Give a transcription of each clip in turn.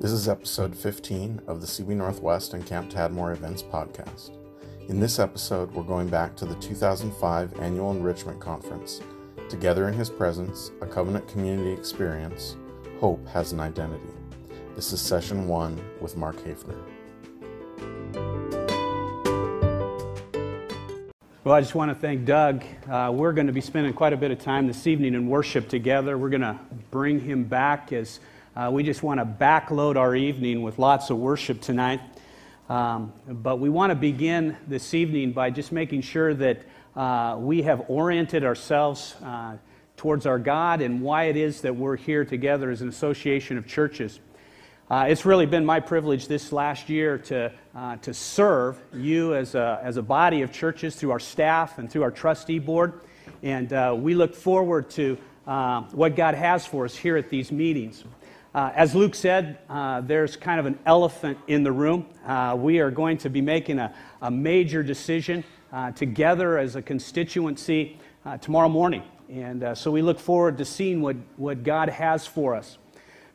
This is episode 15 of the CB Northwest and Camp Tadmor Events podcast. In this episode, we're going back to the 2005 Annual Enrichment Conference. Together in His Presence, a covenant community experience, Hope has an identity. This is session one with Mark Hafner. Well, I just want to thank Doug. Uh, we're going to be spending quite a bit of time this evening in worship together. We're going to bring him back as uh, we just want to backload our evening with lots of worship tonight. Um, but we want to begin this evening by just making sure that uh, we have oriented ourselves uh, towards our God and why it is that we're here together as an association of churches. Uh, it's really been my privilege this last year to, uh, to serve you as a, as a body of churches through our staff and through our trustee board. And uh, we look forward to uh, what God has for us here at these meetings. Uh, as Luke said, uh, there's kind of an elephant in the room. Uh, we are going to be making a, a major decision uh, together as a constituency uh, tomorrow morning. And uh, so we look forward to seeing what, what God has for us.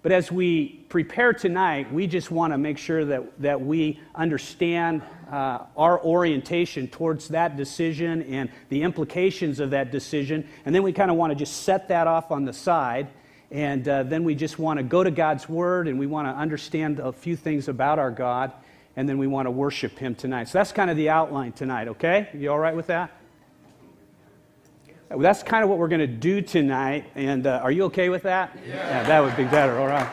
But as we prepare tonight, we just want to make sure that, that we understand our orientation towards that decision and the implications of that decision. And then we kind of want to just set that off on the side and uh, then we just want to go to God's Word and we want to understand a few things about our God. And then we want to worship Him tonight. So that's kind of the outline tonight, okay? You all right with that? Well, that's kind of what we're going to do tonight. And uh, are you okay with that? Yeah. yeah. That would be better, all right.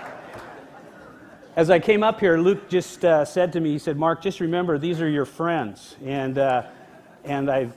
As I came up here, Luke just uh, said to me, he said, Mark, just remember, these are your friends. And, uh, and I've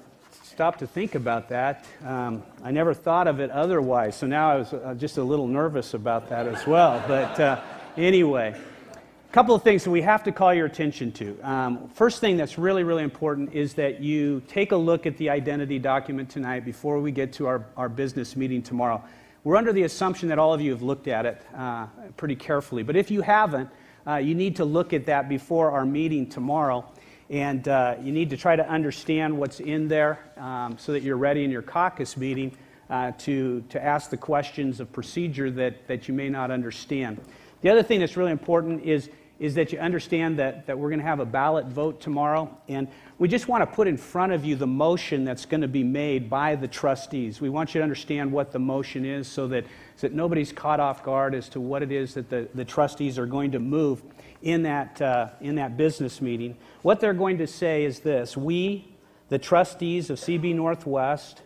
stopped to think about that. Um, I never thought of it otherwise, so now I was uh, just a little nervous about that as well. But uh, anyway, a couple of things that we have to call your attention to. Um, first thing that's really, really important is that you take a look at the identity document tonight before we get to our, our business meeting tomorrow. We're under the assumption that all of you have looked at it uh, pretty carefully, but if you haven't, uh, you need to look at that before our meeting tomorrow. And uh, you need to try to understand what's in there um, so that you're ready in your caucus meeting uh, to, to ask the questions of procedure that, that you may not understand. The other thing that's really important is, is that you understand that, that we're going to have a ballot vote tomorrow. And we just want to put in front of you the motion that's going to be made by the trustees. We want you to understand what the motion is so that, so that nobody's caught off guard as to what it is that the, the trustees are going to move in that, uh, in that business meeting. What they're going to say is this We, the trustees of CB Northwest,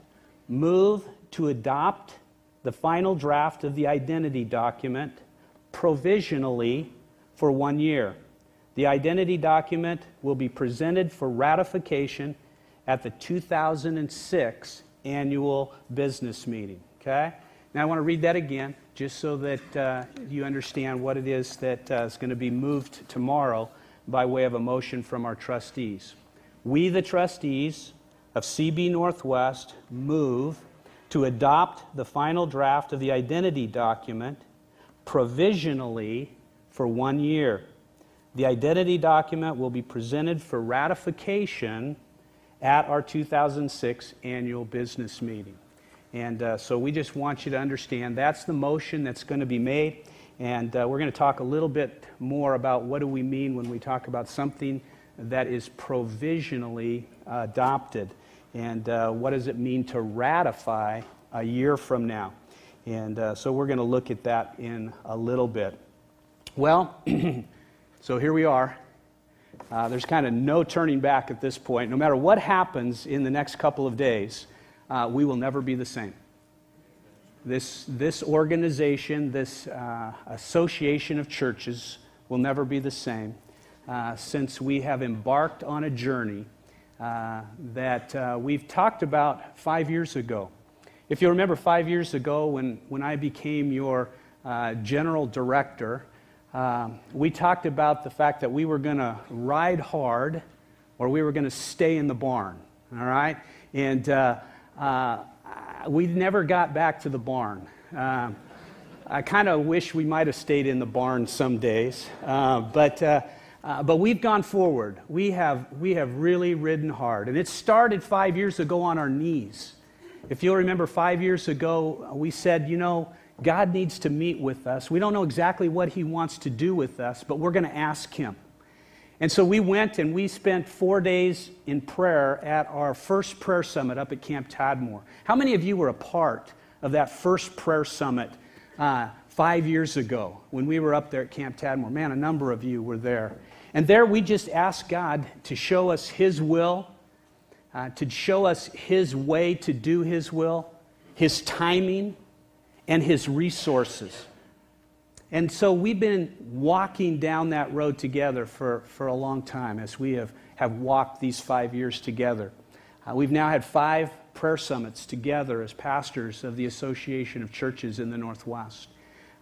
move to adopt the final draft of the identity document provisionally for one year. The identity document will be presented for ratification at the 2006 annual business meeting. Okay? Now I want to read that again just so that uh, you understand what it is that uh, is going to be moved tomorrow by way of a motion from our trustees. We, the trustees of CB Northwest, move to adopt the final draft of the identity document provisionally for one year. The identity document will be presented for ratification at our 2006 annual business meeting. And uh, so we just want you to understand that's the motion that's going to be made. And uh, we're going to talk a little bit more about what do we mean when we talk about something that is provisionally adopted. And uh, what does it mean to ratify a year from now? And uh, so we're going to look at that in a little bit. Well, so here we are. Uh, there's kind of no turning back at this point. No matter what happens in the next couple of days, uh, we will never be the same. This, this organization, this uh, association of churches will never be the same uh, since we have embarked on a journey uh, that uh, we've talked about five years ago. If you remember, five years ago when, when I became your uh, general director, um, we talked about the fact that we were going to ride hard or we were going to stay in the barn. All right? And uh, we never got back to the barn. Uh, I kind of wish we might have stayed in the barn some days, uh, but, uh, uh, but we've gone forward. We have, we have really ridden hard. And it started five years ago on our knees. If you'll remember, five years ago, we said, you know, God needs to meet with us. We don't know exactly what He wants to do with us, but we're going to ask Him. And so we went and we spent four days in prayer at our first prayer summit up at Camp Tadmor. How many of you were a part of that first prayer summit uh, five years ago when we were up there at Camp Tadmor? Man, a number of you were there. And there we just asked God to show us His will, uh, to show us His way to do His will, His timing, and His resources. And so we've been walking down that road together for, for a long time as we have, have walked these five years together. Uh, we've now had five prayer summits together as pastors of the Association of Churches in the Northwest.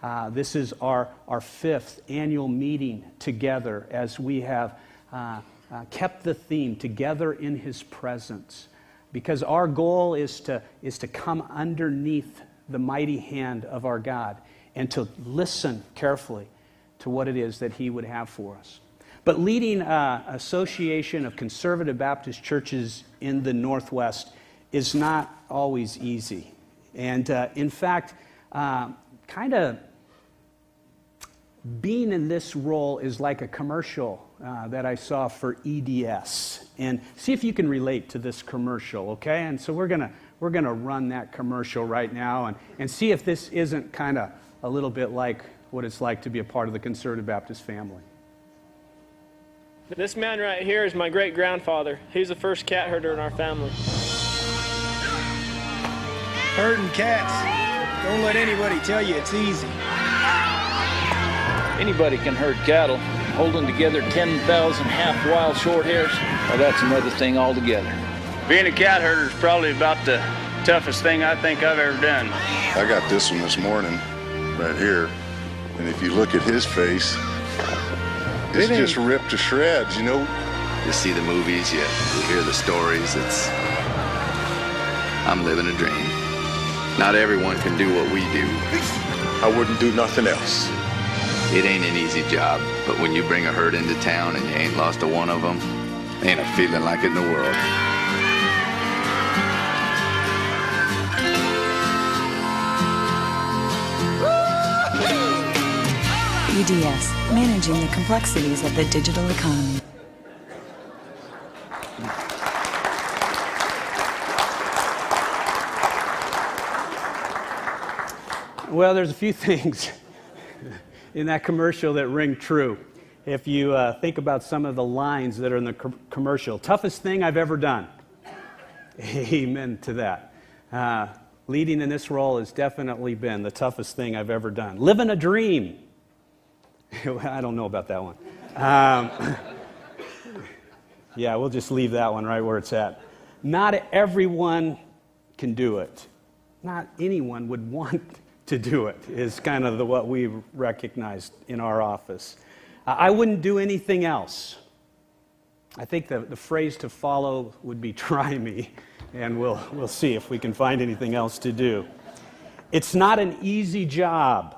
Uh, this is our, our fifth annual meeting together as we have uh, uh kept the theme together in His presence. Because our goal is to, is to come underneath the mighty hand of our God and to listen carefully to what it is that He would have for us. But leading an association of conservative Baptist churches in the Northwest is not always easy. And uh, in fact, uh, kind of being in this role is like a commercial uh, that I saw for EDS. And see if you can relate to this commercial, okay? And so we're going to we're to run that commercial right now and, and see if this isn't kind of a little bit like what it's like to be a part of the Conservative Baptist family. This man right here is my great grandfather. He's the first cat herder in our family. Herding cats. Don't let anybody tell you it's easy. Anybody can herd cattle. Holding together 10,000 half wild short hairs, well, that's another thing altogether. Being a cat herder is probably about the toughest thing I think I've ever done. I got this one this morning right here. And if you look at his face, it's it just ripped to shreds, you know? You see the movies, you, you hear the stories. It's. I'm living a dream. Not everyone can do what we do. I wouldn't do nothing else. It ain't an easy job, but when you bring a herd into town and you ain't lost a one of them, ain't a feeling like it in the world. EDS, managing the complexities of the digital economy. Well, there's a few things in that commercial that ring true. If you uh, think about some of the lines that are in the co- commercial, toughest thing I've ever done. Amen to that. Uh, leading in this role has definitely been the toughest thing I've ever done. Living a dream I don't know about that one. Um, yeah, we'll just leave that one right where it's at. Not everyone can do it. Not anyone would want to do it, is kind of the, what we recognized in our office. Uh, I wouldn't do anything else. I think the, the phrase to follow would be try me, and we'll, we'll see if we can find anything else to do. It's not an easy job.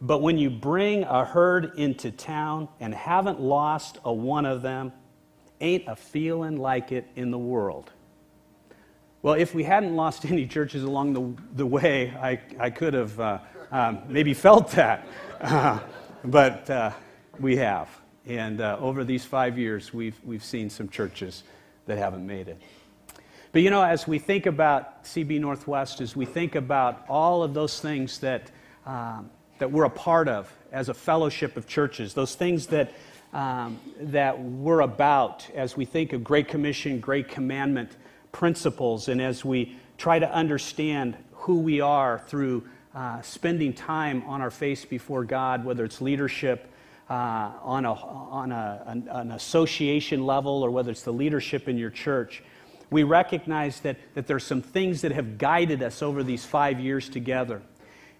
But when you bring a herd into town and haven't lost a one of them, ain't a feeling like it in the world. Well, if we hadn't lost any churches along the, the way, I, I could have uh, um, maybe felt that. Uh, but uh, we have. And uh, over these five years, we've, we've seen some churches that haven't made it. But you know, as we think about CB Northwest, as we think about all of those things that um, that we're a part of as a fellowship of churches, those things that, um, that we're about as we think of Great Commission, Great Commandment principles, and as we try to understand who we are through uh, spending time on our face before God, whether it's leadership uh, on, a, on a, an, an association level or whether it's the leadership in your church we recognize that, that there's some things that have guided us over these five years together.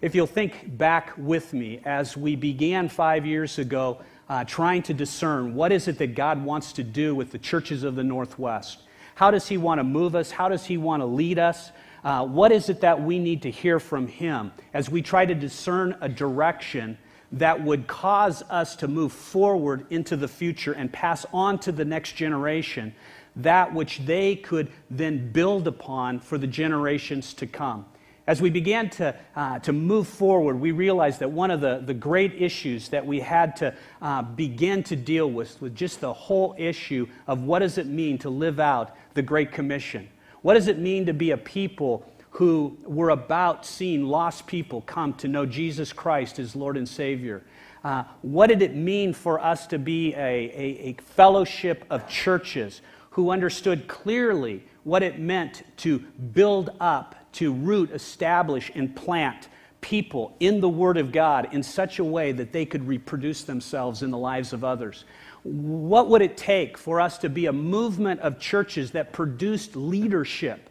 If you'll think back with me as we began five years ago uh, trying to discern what is it that God wants to do with the churches of the Northwest. How does He want to move us? How does He want to lead us? Uh, what is it that we need to hear from Him as we try to discern a direction that would cause us to move forward into the future and pass on to the next generation that which they could then build upon for the generations to come? As we began to, uh, to move forward, we realized that one of the, the great issues that we had to uh, begin to deal with was just the whole issue of what does it mean to live out the Great Commission? What does it mean to be a people who were about seeing lost people come to know Jesus Christ as Lord and Savior? Uh, what did it mean for us to be a, a, a fellowship of churches who understood clearly what it meant to build up to root, establish, and plant people in the Word of God in such a way that they could reproduce themselves in the lives of others. What would it take for us to be a movement of churches that produced leadership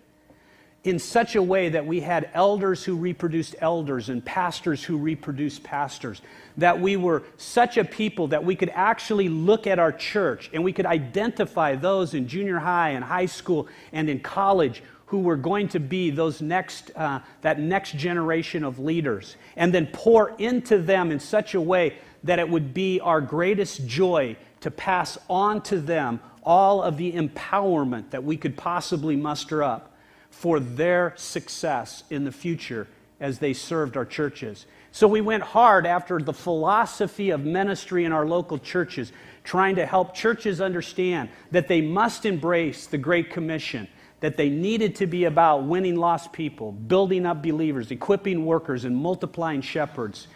in such a way that we had elders who reproduced elders and pastors who reproduced pastors? That we were such a people that we could actually look at our church and we could identify those in junior high and high school and in college who were going to be those next, uh, that next generation of leaders, and then pour into them in such a way that it would be our greatest joy to pass on to them all of the empowerment that we could possibly muster up for their success in the future as they served our churches. So we went hard after the philosophy of ministry in our local churches, trying to help churches understand that they must embrace the Great Commission that they needed to be about winning lost people, building up believers, equipping workers, and multiplying shepherds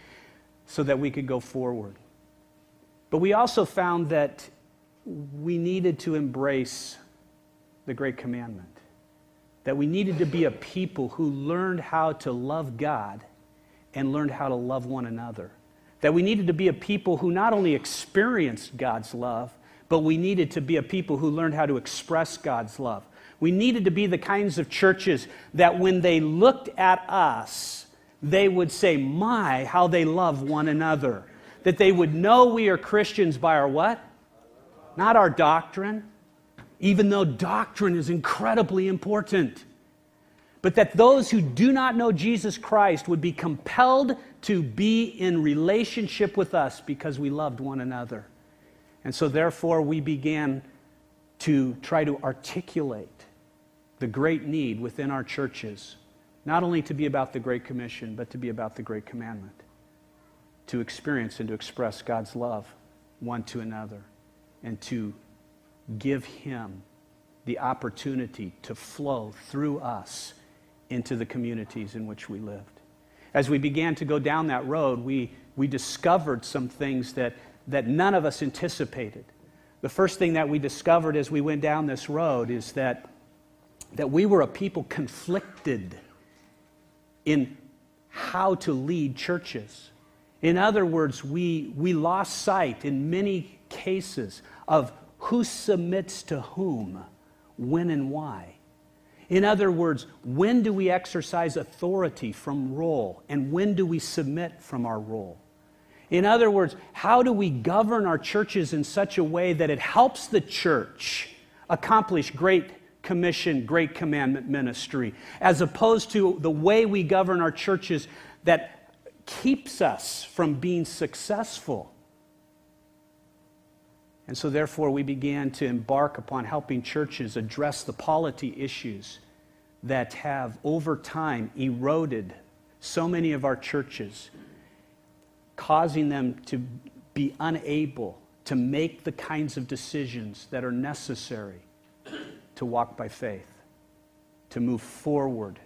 so that we could go forward. But we also found that we needed to embrace the Great Commandment, that we needed to be a people who learned how to love God and learned how to love one another. That we needed to be a people who not only experienced God's love, but we needed to be a people who learned how to express God's love. We needed to be the kinds of churches that when they looked at us, they would say, My, how they love one another. That they would know we are Christians by our what? Not our doctrine, even though doctrine is incredibly important. But that those who do not know Jesus Christ would be compelled to be in relationship with us because we loved one another. And so, therefore, we began to try to articulate the great need within our churches, not only to be about the Great Commission, but to be about the Great Commandment, to experience and to express God's love one to another, and to give Him the opportunity to flow through us into the communities in which we lived. As we began to go down that road, we, we discovered some things that, that none of us anticipated. The first thing that we discovered as we went down this road is that that we were a people conflicted in how to lead churches. In other words, we, we lost sight in many cases of who submits to whom, when and why. In other words, when do we exercise authority from role, and when do we submit from our role? In other words, how do we govern our churches in such a way that it helps the church accomplish great Commission, Great Commandment ministry, as opposed to the way we govern our churches that keeps us from being successful. And so, therefore, we began to embark upon helping churches address the polity issues that have, over time, eroded so many of our churches, causing them to be unable to make the kinds of decisions that are necessary to walk by faith, to move forward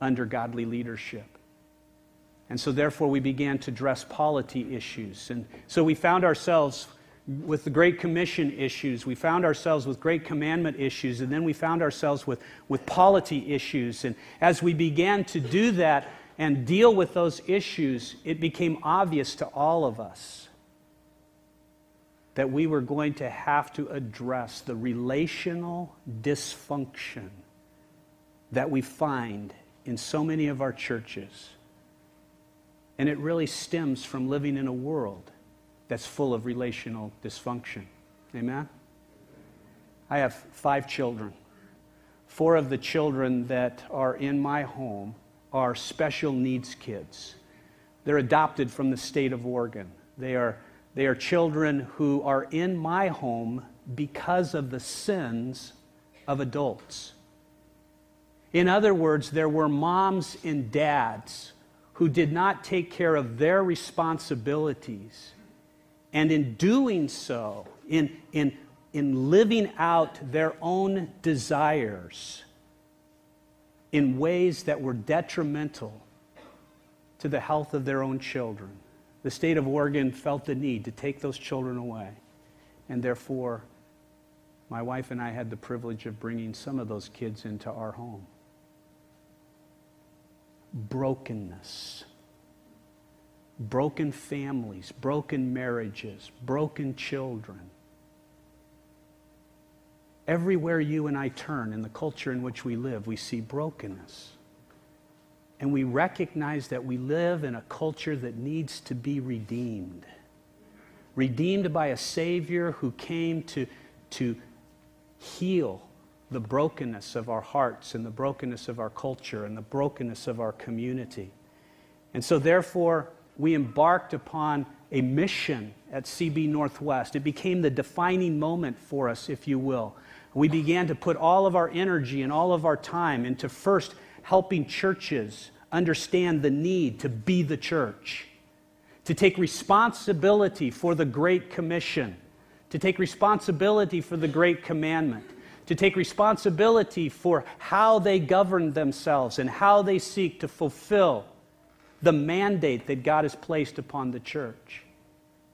under godly leadership. And so, therefore, we began to address polity issues. And so we found ourselves with the Great Commission issues, we found ourselves with Great Commandment issues, and then we found ourselves with, with polity issues. And as we began to do that and deal with those issues, it became obvious to all of us that we were going to have to address the relational dysfunction that we find in so many of our churches. And it really stems from living in a world that's full of relational dysfunction. Amen? I have five children. Four of the children that are in my home are special needs kids. They're adopted from the state of Oregon. They are they are children who are in my home because of the sins of adults. In other words, there were moms and dads who did not take care of their responsibilities. And in doing so, in, in, in living out their own desires in ways that were detrimental to the health of their own children, the state of Oregon felt the need to take those children away. And therefore, my wife and I had the privilege of bringing some of those kids into our home. Brokenness. Broken families, broken marriages, broken children. Everywhere you and I turn in the culture in which we live, we see brokenness. And we recognize that we live in a culture that needs to be redeemed. Redeemed by a Savior who came to, to heal the brokenness of our hearts and the brokenness of our culture and the brokenness of our community. And so, therefore, we embarked upon a mission at CB Northwest. It became the defining moment for us, if you will. We began to put all of our energy and all of our time into first helping churches understand the need to be the church, to take responsibility for the Great Commission, to take responsibility for the Great Commandment, to take responsibility for how they govern themselves and how they seek to fulfill the mandate that God has placed upon the church.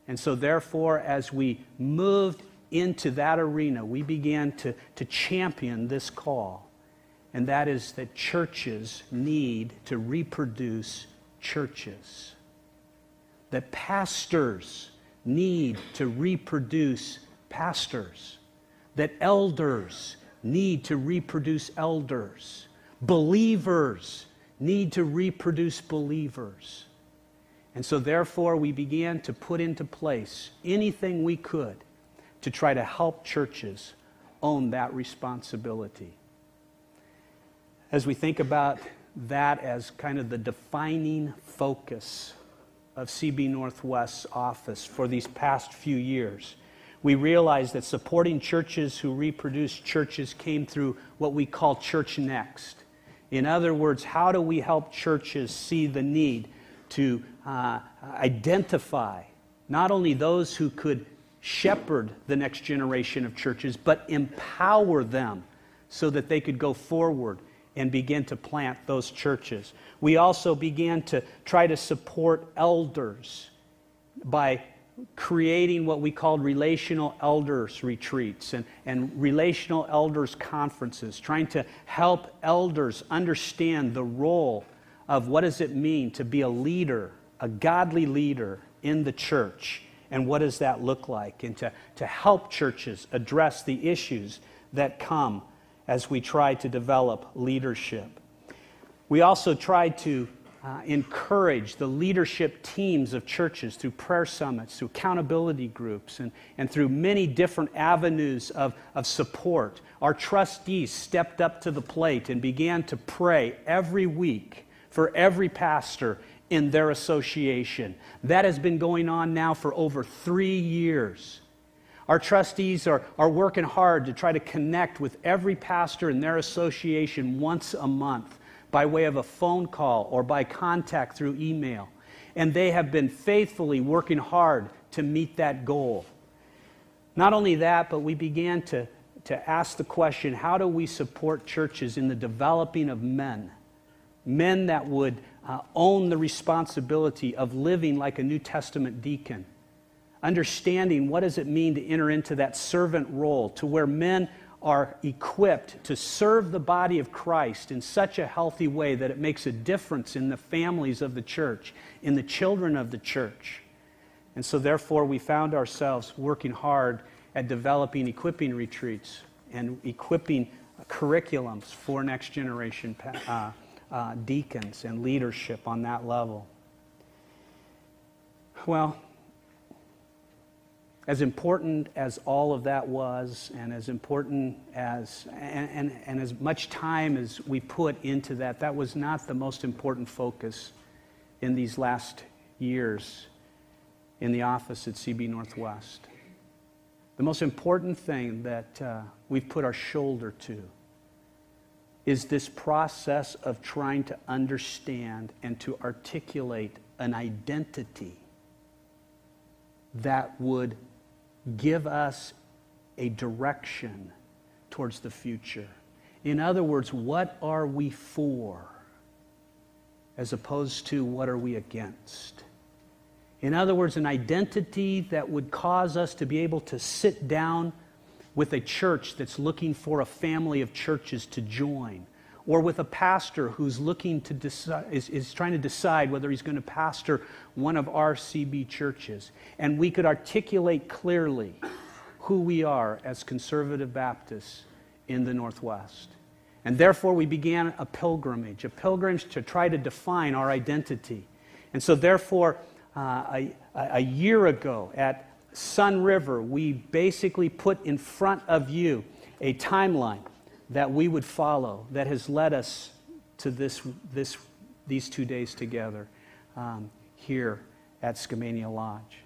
And so, therefore, as we moved into that arena, we began to, to champion this call. And that is that churches need to reproduce churches. That pastors need to reproduce pastors. That elders need to reproduce elders. Believers need to reproduce believers. And so, therefore, we began to put into place anything we could to try to help churches own that responsibility. As we think about that as kind of the defining focus of CB Northwest's office for these past few years, we realized that supporting churches who reproduce churches came through what we call Church Next. In other words, how do we help churches see the need to uh, identify not only those who could shepherd the next generation of churches, but empower them so that they could go forward and begin to plant those churches. We also began to try to support elders by creating what we called relational elders retreats and, and relational elders conferences, trying to help elders understand the role of what does it mean to be a leader, a godly leader in the church, and what does that look like, and to, to help churches address the issues that come as we try to develop leadership. We also try to uh, encourage the leadership teams of churches through prayer summits, through accountability groups, and, and through many different avenues of, of support. Our trustees stepped up to the plate and began to pray every week for every pastor in their association. That has been going on now for over three years. Our trustees are, are working hard to try to connect with every pastor in their association once a month by way of a phone call or by contact through email. And they have been faithfully working hard to meet that goal. Not only that, but we began to, to ask the question how do we support churches in the developing of men? Men that would uh, own the responsibility of living like a New Testament deacon, understanding what does it mean to enter into that servant role, to where men are equipped to serve the body of Christ in such a healthy way that it makes a difference in the families of the church, in the children of the church. And so, therefore, we found ourselves working hard at developing equipping retreats and equipping curriculums for next generation uh, uh, deacons and leadership on that level. Well, as important as all of that was, and as important as, and, and, and, as much time as we put into that, that was not the most important focus in these last years in the office at CB Northwest. The most important thing that uh, we've put our shoulder to is this process of trying to understand and to articulate an identity that would give us a direction towards the future. In other words, what are we for as opposed to what are we against? In other words, an identity that would cause us to be able to sit down with a church that's looking for a family of churches to join, or with a pastor who's looking to decide, is, is trying to decide whether he's going to pastor one of our CB churches. And we could articulate clearly who we are as conservative Baptists in the Northwest. And therefore, we began a pilgrimage, a pilgrimage to try to define our identity. And so, therefore, uh, a, a year ago at Sun River, we basically put in front of you a timeline that we would follow that has led us to this, this, these two days together um, here at Skamania Lodge.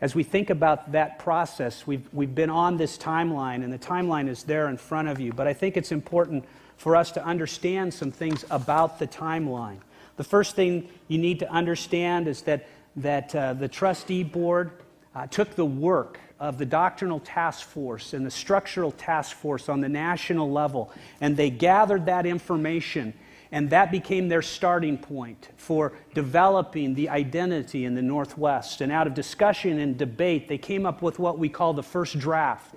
As we think about that process, we've, we've been on this timeline, and the timeline is there in front of you. But I think it's important for us to understand some things about the timeline. The first thing you need to understand is that, that uh, the trustee board uh, took the work of the doctrinal task force and the structural task force on the national level, and they gathered that information, and that became their starting point for developing the identity in the Northwest. And out of discussion and debate, they came up with what we call the first draft.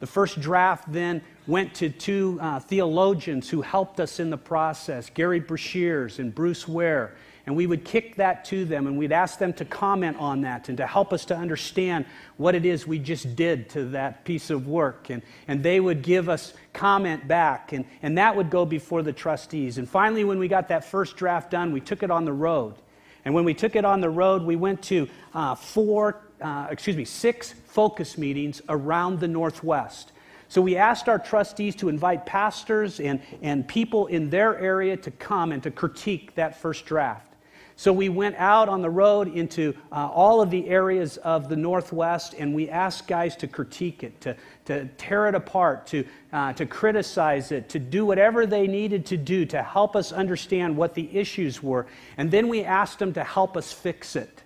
The first draft then went to two uh, theologians who helped us in the process Gary Breshears and Bruce Ware. And we would kick that to them and we'd ask them to comment on that and to help us to understand what it is we just did to that piece of work. And, and they would give us comment back, and, and that would go before the trustees. And finally, when we got that first draft done, we took it on the road. And when we took it on the road, we went to uh, four, uh, excuse me, six focus meetings around the Northwest. So we asked our trustees to invite pastors and, and people in their area to come and to critique that first draft. So we went out on the road into uh, all of the areas of the Northwest and we asked guys to critique it, to, to tear it apart, to, uh, to criticize it, to do whatever they needed to do to help us understand what the issues were. And then we asked them to help us fix it.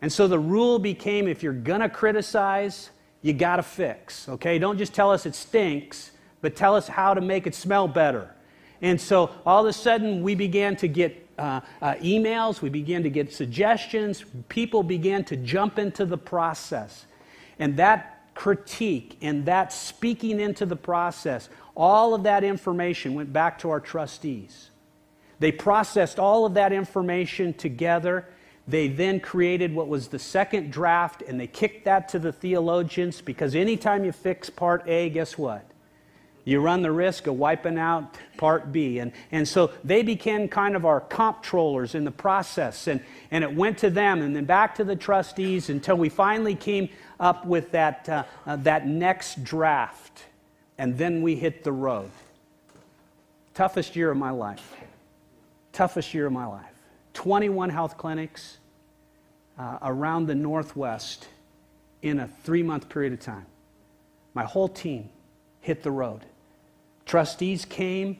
And so the rule became if you're going to criticize, you got to fix. Okay? Don't just tell us it stinks, but tell us how to make it smell better. And so all of a sudden, we began to get uh, uh, emails, we began to get suggestions. People began to jump into the process. And that critique and that speaking into the process, all of that information went back to our trustees. They processed all of that information together. They then created what was the second draft and they kicked that to the theologians because anytime you fix part A, guess what? You run the risk of wiping out part B. And, and so they became kind of our comptrollers in the process. And, and it went to them and then back to the trustees until we finally came up with that, uh, uh, that next draft. And then we hit the road. Toughest year of my life. Toughest year of my life. 21 health clinics uh, around the Northwest in a three month period of time. My whole team hit the road. Trustees came.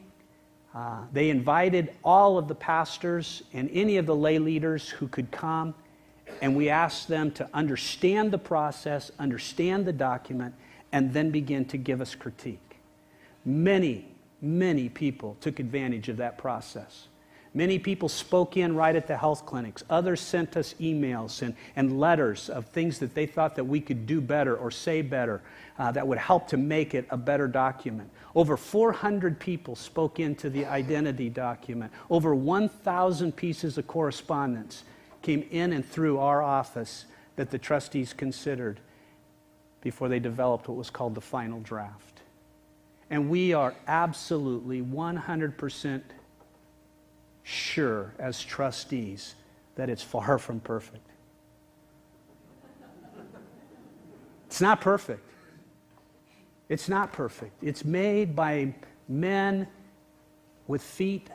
Uh, they invited all of the pastors and any of the lay leaders who could come, and we asked them to understand the process, understand the document, and then begin to give us critique. Many, many people took advantage of that process. Many people spoke in right at the health clinics. Others sent us emails and, and letters of things that they thought that we could do better or say better uh, that would help to make it a better document. Over 400 people spoke into the identity document. Over 1,000 pieces of correspondence came in and through our office that the trustees considered before they developed what was called the final draft. And we are absolutely 100% sure as trustees that it's far from perfect. It's not perfect. It's not perfect. It's made by men with feet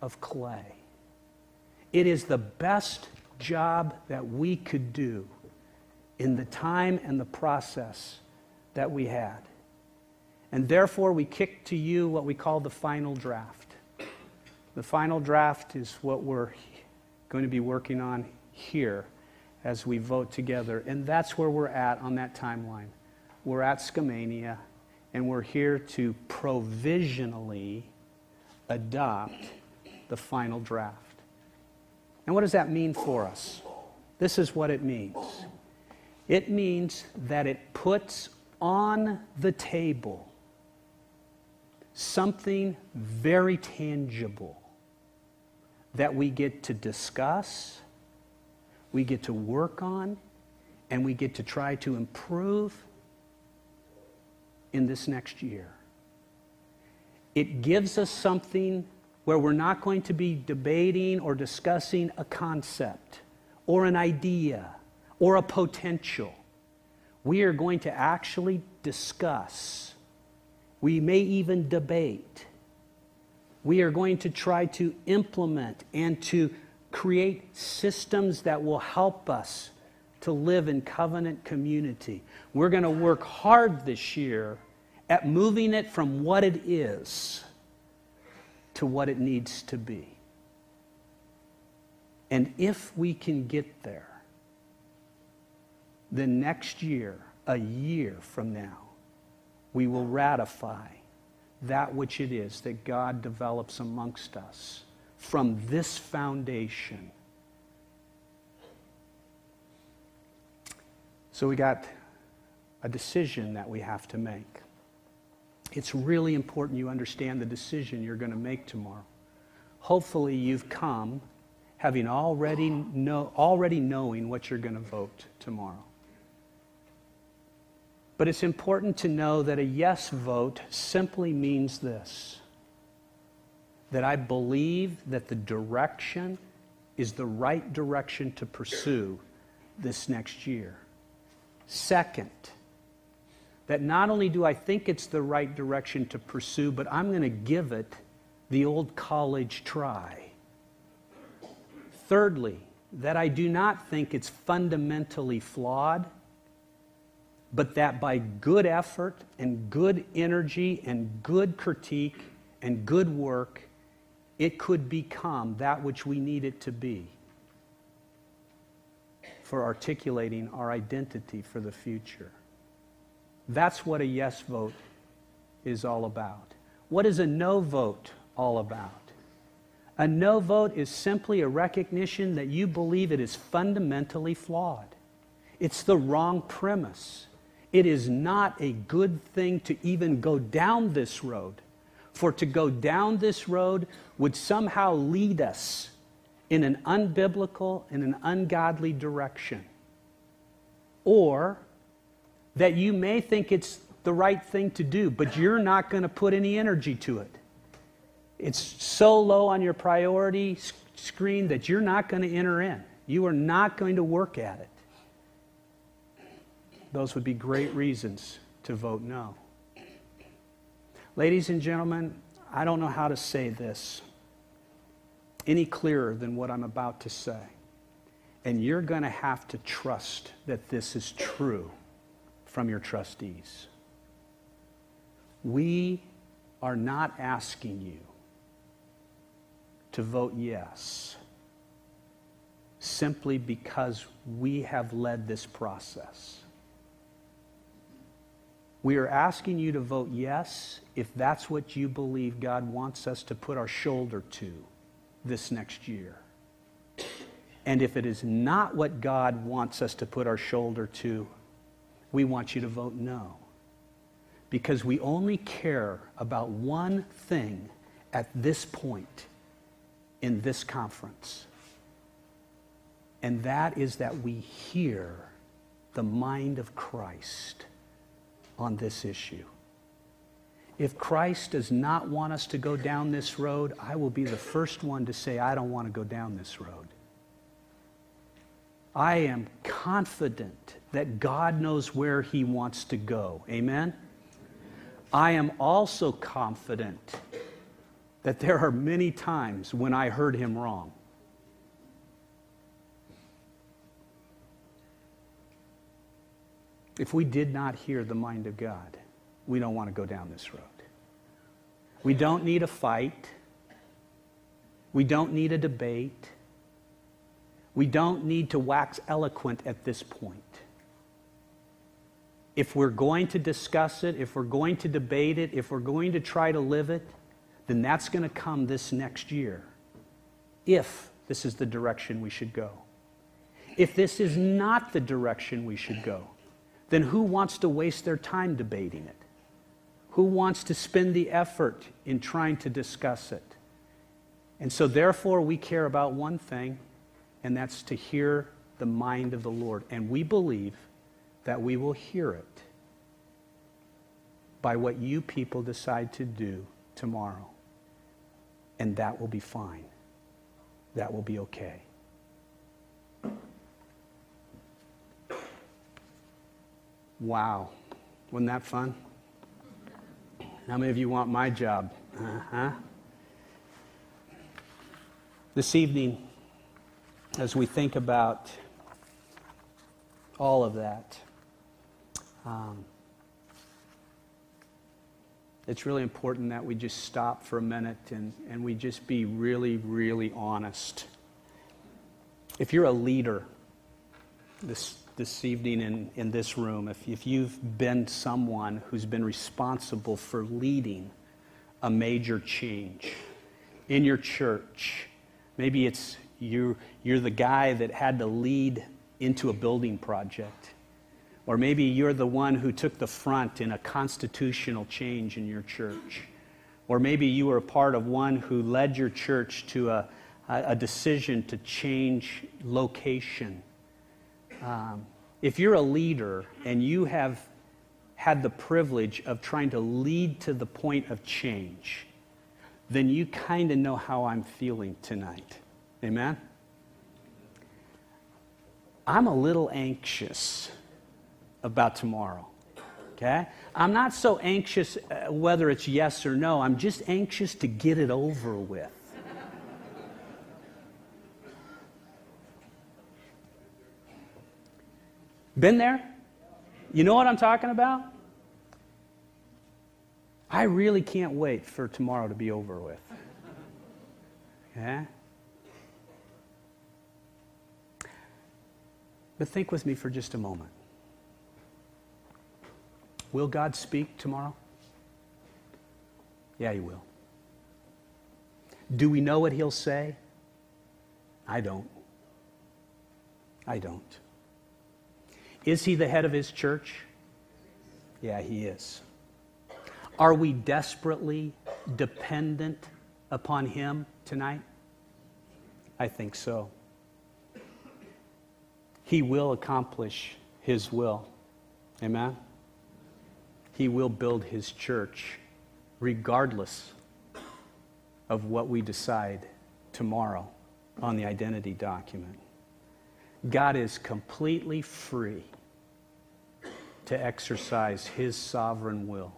of clay. It is the best job that we could do in the time and the process that we had. And therefore, we kick to you what we call the final draft. The final draft is what we're going to be working on here as we vote together. And that's where we're at on that timeline. We're at Skamania, and we're here to provisionally adopt the final draft. And what does that mean for us? This is what it means it means that it puts on the table something very tangible that we get to discuss, we get to work on, and we get to try to improve in this next year. It gives us something where we're not going to be debating or discussing a concept or an idea or a potential. We are going to actually discuss. We may even debate. We are going to try to implement and to create systems that will help us to live in covenant community. We're going to work hard this year at moving it from what it is to what it needs to be. And if we can get there, then next year, a year from now, we will ratify that which it is that God develops amongst us from this foundation. So we got a decision that we have to make. It's really important you understand the decision you're going to make tomorrow. Hopefully, you've come having already, know, already knowing what you're going to vote tomorrow. But it's important to know that a yes vote simply means this that I believe that the direction is the right direction to pursue this next year. Second, that not only do I think it's the right direction to pursue, but I'm going to give it the old college try. Thirdly, that I do not think it's fundamentally flawed, but that by good effort and good energy and good critique and good work, it could become that which we need it to be for articulating our identity for the future. That's what a yes vote is all about. What is a no vote all about? A no vote is simply a recognition that you believe it is fundamentally flawed. It's the wrong premise. It is not a good thing to even go down this road. For to go down this road would somehow lead us in an unbiblical and an ungodly direction. Or that you may think it's the right thing to do, but you're not going to put any energy to it. It's so low on your priority screen that you're not going to enter in. You are not going to work at it. Those would be great reasons to vote no. Ladies and gentlemen, I don't know how to say this any clearer than what I'm about to say. And you're going to have to trust that this is true from your trustees. We are not asking you to vote yes simply because we have led this process. We are asking you to vote yes if that's what you believe God wants us to put our shoulder to this next year. And if it is not what God wants us to put our shoulder to, we want you to vote no. Because we only care about one thing at this point in this conference. And that is that we hear the mind of Christ on this issue. If Christ does not want us to go down this road, I will be the first one to say, I don't want to go down this road. I am confident that God knows where He wants to go. Amen? I am also confident that there are many times when I heard Him wrong. If we did not hear the mind of God, we don't want to go down this road. We don't need a fight. We don't need a debate. We don't need to wax eloquent at this point. If we're going to discuss it, if we're going to debate it, if we're going to try to live it, then that's going to come this next year. If this is the direction we should go. If this is not the direction we should go, then who wants to waste their time debating it? Who wants to spend the effort in trying to discuss it? And so, therefore, we care about one thing, and that's to hear the mind of the Lord. And we believe that we will hear it by what you people decide to do tomorrow. And that will be fine. That will be okay. Wow. Wasn't that fun? How many of you want my job? Uh huh. This evening, as we think about all of that, um, it's really important that we just stop for a minute and, and we just be really, really honest. If you're a leader this, this evening in, in this room, if, if you've been someone who's been responsible for leading a major change in your church, maybe it's you, you're the guy that had to lead into a building project or maybe you're the one who took the front in a constitutional change in your church. Or maybe you were a part of one who led your church to a, a decision to change location. Um, if you're a leader and you have had the privilege of trying to lead to the point of change, then you kind of know how I'm feeling tonight. Amen? I'm a little anxious about tomorrow. Okay? I'm not so anxious uh, whether it's yes or no. I'm just anxious to get it over with. Been there? You know what I'm talking about? I really can't wait for tomorrow to be over with. Yeah? But think with me for just a moment. Will God speak tomorrow? Yeah, He will. Do we know what He'll say? I don't. I don't. Is He the head of His church? Yeah, He is. Are we desperately dependent upon Him tonight? I think so. He will accomplish His will. Amen? He will build his church regardless of what we decide tomorrow on the identity document. God is completely free to exercise his sovereign will.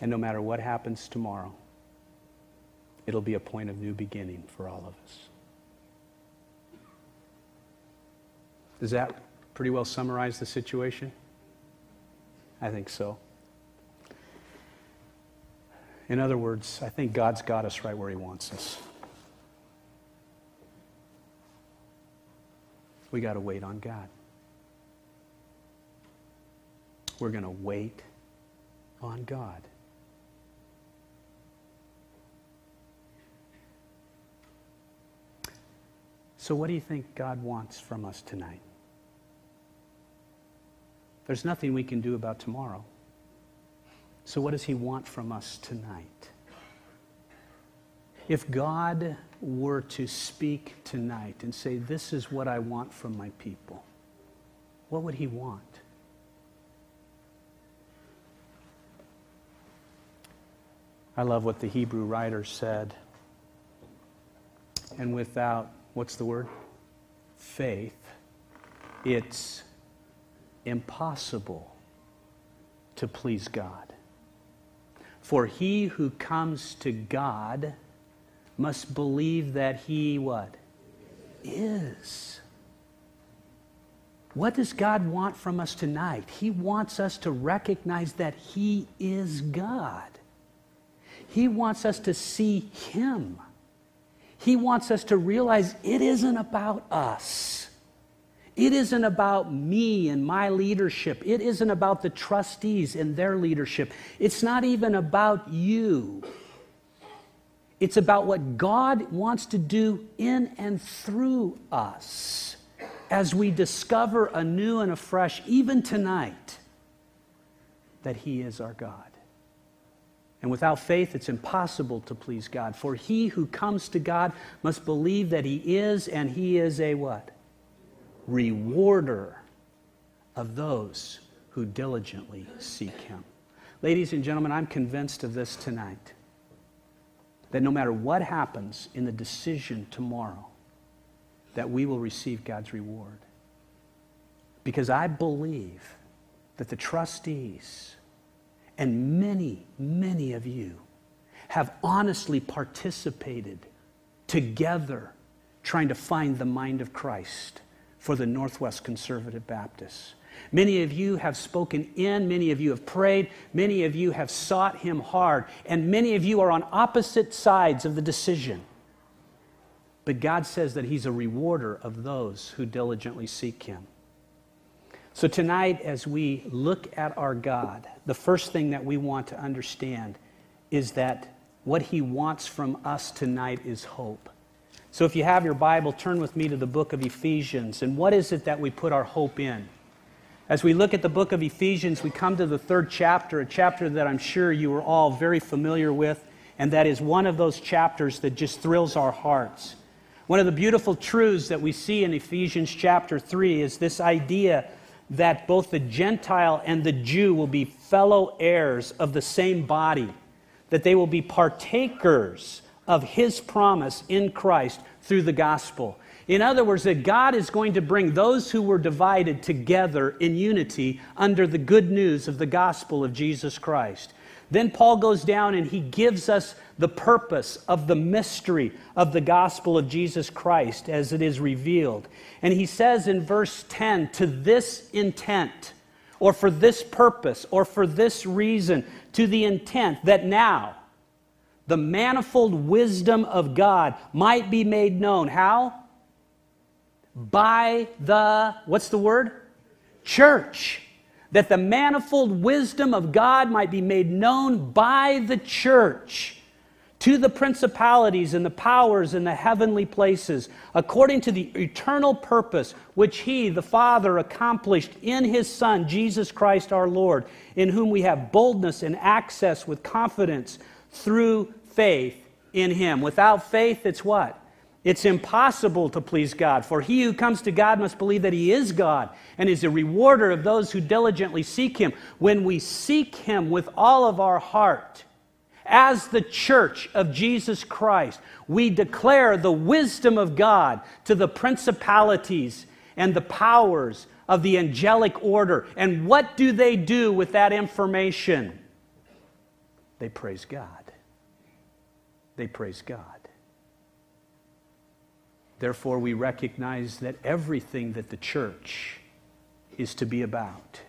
And no matter what happens tomorrow, it'll be a point of new beginning for all of us. Does that pretty well summarize the situation? I think so. In other words, I think God's got us right where He wants us. We got to wait on God. We're going to wait on God. So, what do you think God wants from us tonight? There's nothing we can do about tomorrow. So, what does He want from us tonight? If God were to speak tonight and say, This is what I want from my people, what would He want? I love what the Hebrew writer said. And without, what's the word? Faith, it's impossible to please God. For he who comes to God must believe that he what? Is. What does God want from us tonight? He wants us to recognize that He is God. He wants us to see Him. He wants us to realize it isn't about us. It isn't about me and my leadership. It isn't about the trustees and their leadership. It's not even about you. It's about what God wants to do in and through us as we discover anew and afresh, even tonight, that He is our God. And without faith, it's impossible to please God. For he who comes to God must believe that He is, and He is a what? Rewarder of those who diligently seek Him. Ladies and gentlemen, I'm convinced of this tonight that no matter what happens in the decision tomorrow, that we will receive God's reward. Because I believe that the trustees and many, many of you have honestly participated together trying to find the mind of Christ for the Northwest Conservative Baptists. Many of you have spoken in, many of you have prayed, many of you have sought Him hard, and many of you are on opposite sides of the decision. But God says that He's a rewarder of those who diligently seek Him. So, tonight, as we look at our God, the first thing that we want to understand is that what He wants from us tonight is hope. So, if you have your Bible, turn with me to the book of Ephesians. And what is it that we put our hope in? As we look at the book of Ephesians, we come to the third chapter, a chapter that I'm sure you are all very familiar with, and that is one of those chapters that just thrills our hearts. One of the beautiful truths that we see in Ephesians chapter 3 is this idea that both the Gentile and the Jew will be fellow heirs of the same body, that they will be partakers of his promise in Christ through the gospel. In other words, that God is going to bring those who were divided together in unity under the good news of the gospel of Jesus Christ. Then Paul goes down and he gives us the purpose of the mystery of the gospel of Jesus Christ as it is revealed. And he says in verse 10 to this intent, or for this purpose, or for this reason, to the intent that now the manifold wisdom of God might be made known. How? By the, what's the word? Church that the manifold wisdom of God might be made known by the church to the principalities and the powers in the heavenly places, according to the eternal purpose which He, the Father, accomplished in His Son, Jesus Christ our Lord, in whom we have boldness and access with confidence through faith in Him. Without faith, it's what? It's impossible to please God, for he who comes to God must believe that he is God and is a rewarder of those who diligently seek him. When we seek him with all of our heart, as the church of Jesus Christ, we declare the wisdom of God to the principalities and the powers of the angelic order. And what do they do with that information? They praise God. They praise God. Therefore, we recognize that everything that the church is to be about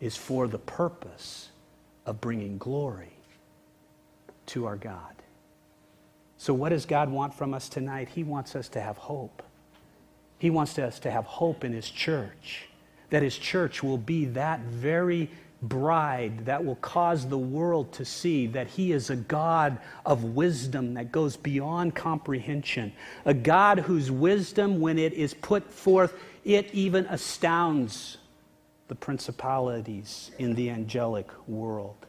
is for the purpose of bringing glory to our God. So, what does God want from us tonight? He wants us to have hope. He wants us to have hope in His church, that His church will be that very bride that will cause the world to see that He is a God of wisdom that goes beyond comprehension. A God whose wisdom, when it is put forth, it even astounds the principalities in the angelic world.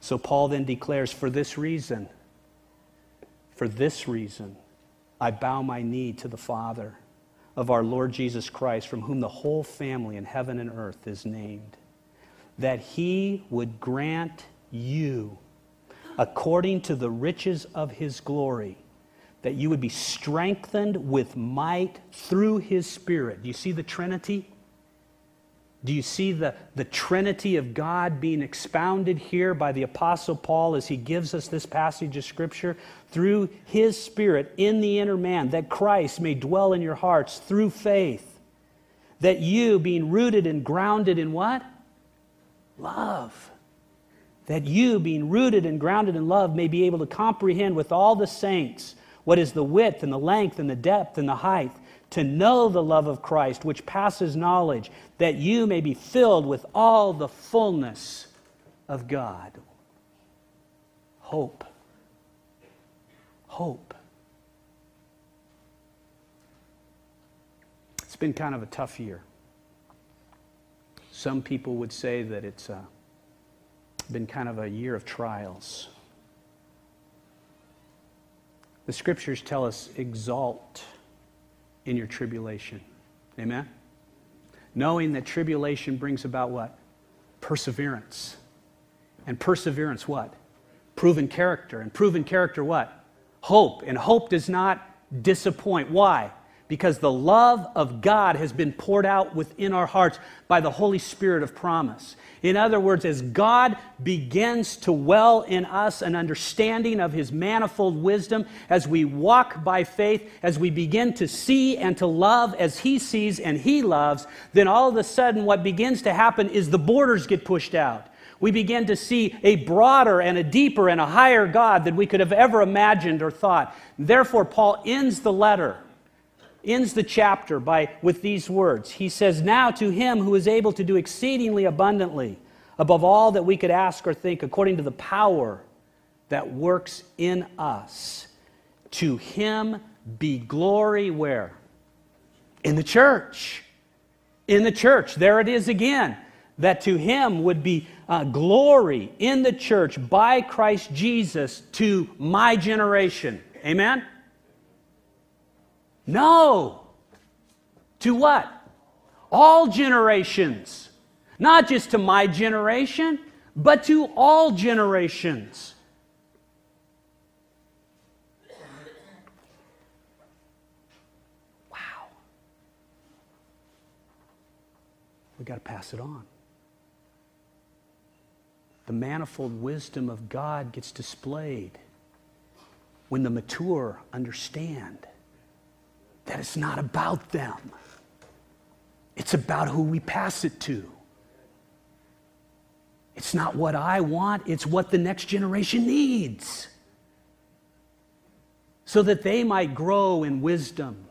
So Paul then declares, For this reason, for this reason, I bow my knee to the Father of our Lord Jesus Christ, from whom the whole family in heaven and earth is named that he would grant you, according to the riches of his glory, that you would be strengthened with might through his Spirit. Do you see the Trinity? Do you see the, the Trinity of God being expounded here by the Apostle Paul as he gives us this passage of Scripture? Through his Spirit in the inner man, that Christ may dwell in your hearts through faith that you, being rooted and grounded in what? Love. That you, being rooted and grounded in love, may be able to comprehend with all the saints what is the width and the length and the depth and the height, to know the love of Christ, which passes knowledge, that you may be filled with all the fullness of God. Hope. Hope. It's been kind of a tough year. Some people would say that it's uh, been kind of a year of trials. The scriptures tell us exalt in your tribulation. Amen? Knowing that tribulation brings about what? Perseverance. And perseverance, what? Proven character. And proven character, what? Hope. And hope does not disappoint. Why? Because the love of God has been poured out within our hearts by the Holy Spirit of promise. In other words, as God begins to well in us an understanding of His manifold wisdom, as we walk by faith, as we begin to see and to love as He sees and He loves, then all of a sudden what begins to happen is the borders get pushed out. We begin to see a broader and a deeper and a higher God than we could have ever imagined or thought. Therefore, Paul ends the letter ends the chapter by, with these words. He says, Now to him who is able to do exceedingly abundantly, above all that we could ask or think, according to the power that works in us, to him be glory where? In the church. In the church. There it is again. That to him would be uh, glory in the church by Christ Jesus to my generation. Amen? No. To what? All generations. Not just to my generation, but to all generations. Wow. We got to pass it on. The manifold wisdom of God gets displayed when the mature understand that it's not about them. It's about who we pass it to. It's not what I want, it's what the next generation needs. So that they might grow in wisdom,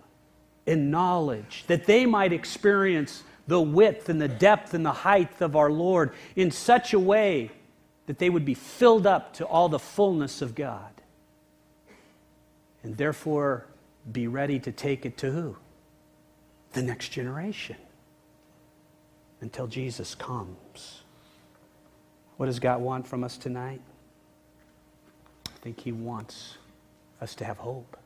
in knowledge, that they might experience the width and the depth and the height of our Lord in such a way that they would be filled up to all the fullness of God. And therefore, be ready to take it to who? The next generation until Jesus comes. What does God want from us tonight? I think He wants us to have hope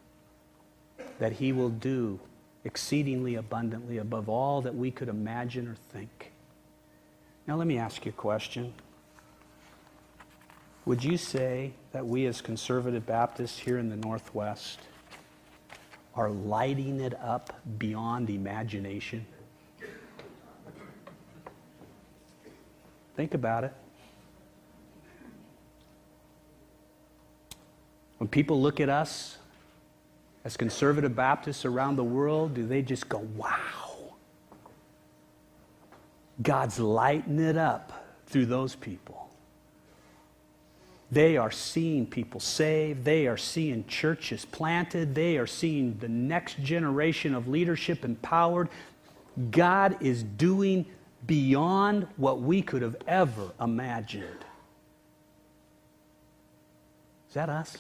that He will do exceedingly abundantly above all that we could imagine or think. Now, let me ask you a question. Would you say that we, as conservative Baptists here in the Northwest, are lighting it up beyond imagination? Think about it. When people look at us as conservative Baptists around the world, do they just go, wow? God's lighting it up through those people. They are seeing people saved. They are seeing churches planted. They are seeing the next generation of leadership empowered. God is doing beyond what we could have ever imagined. Is that us?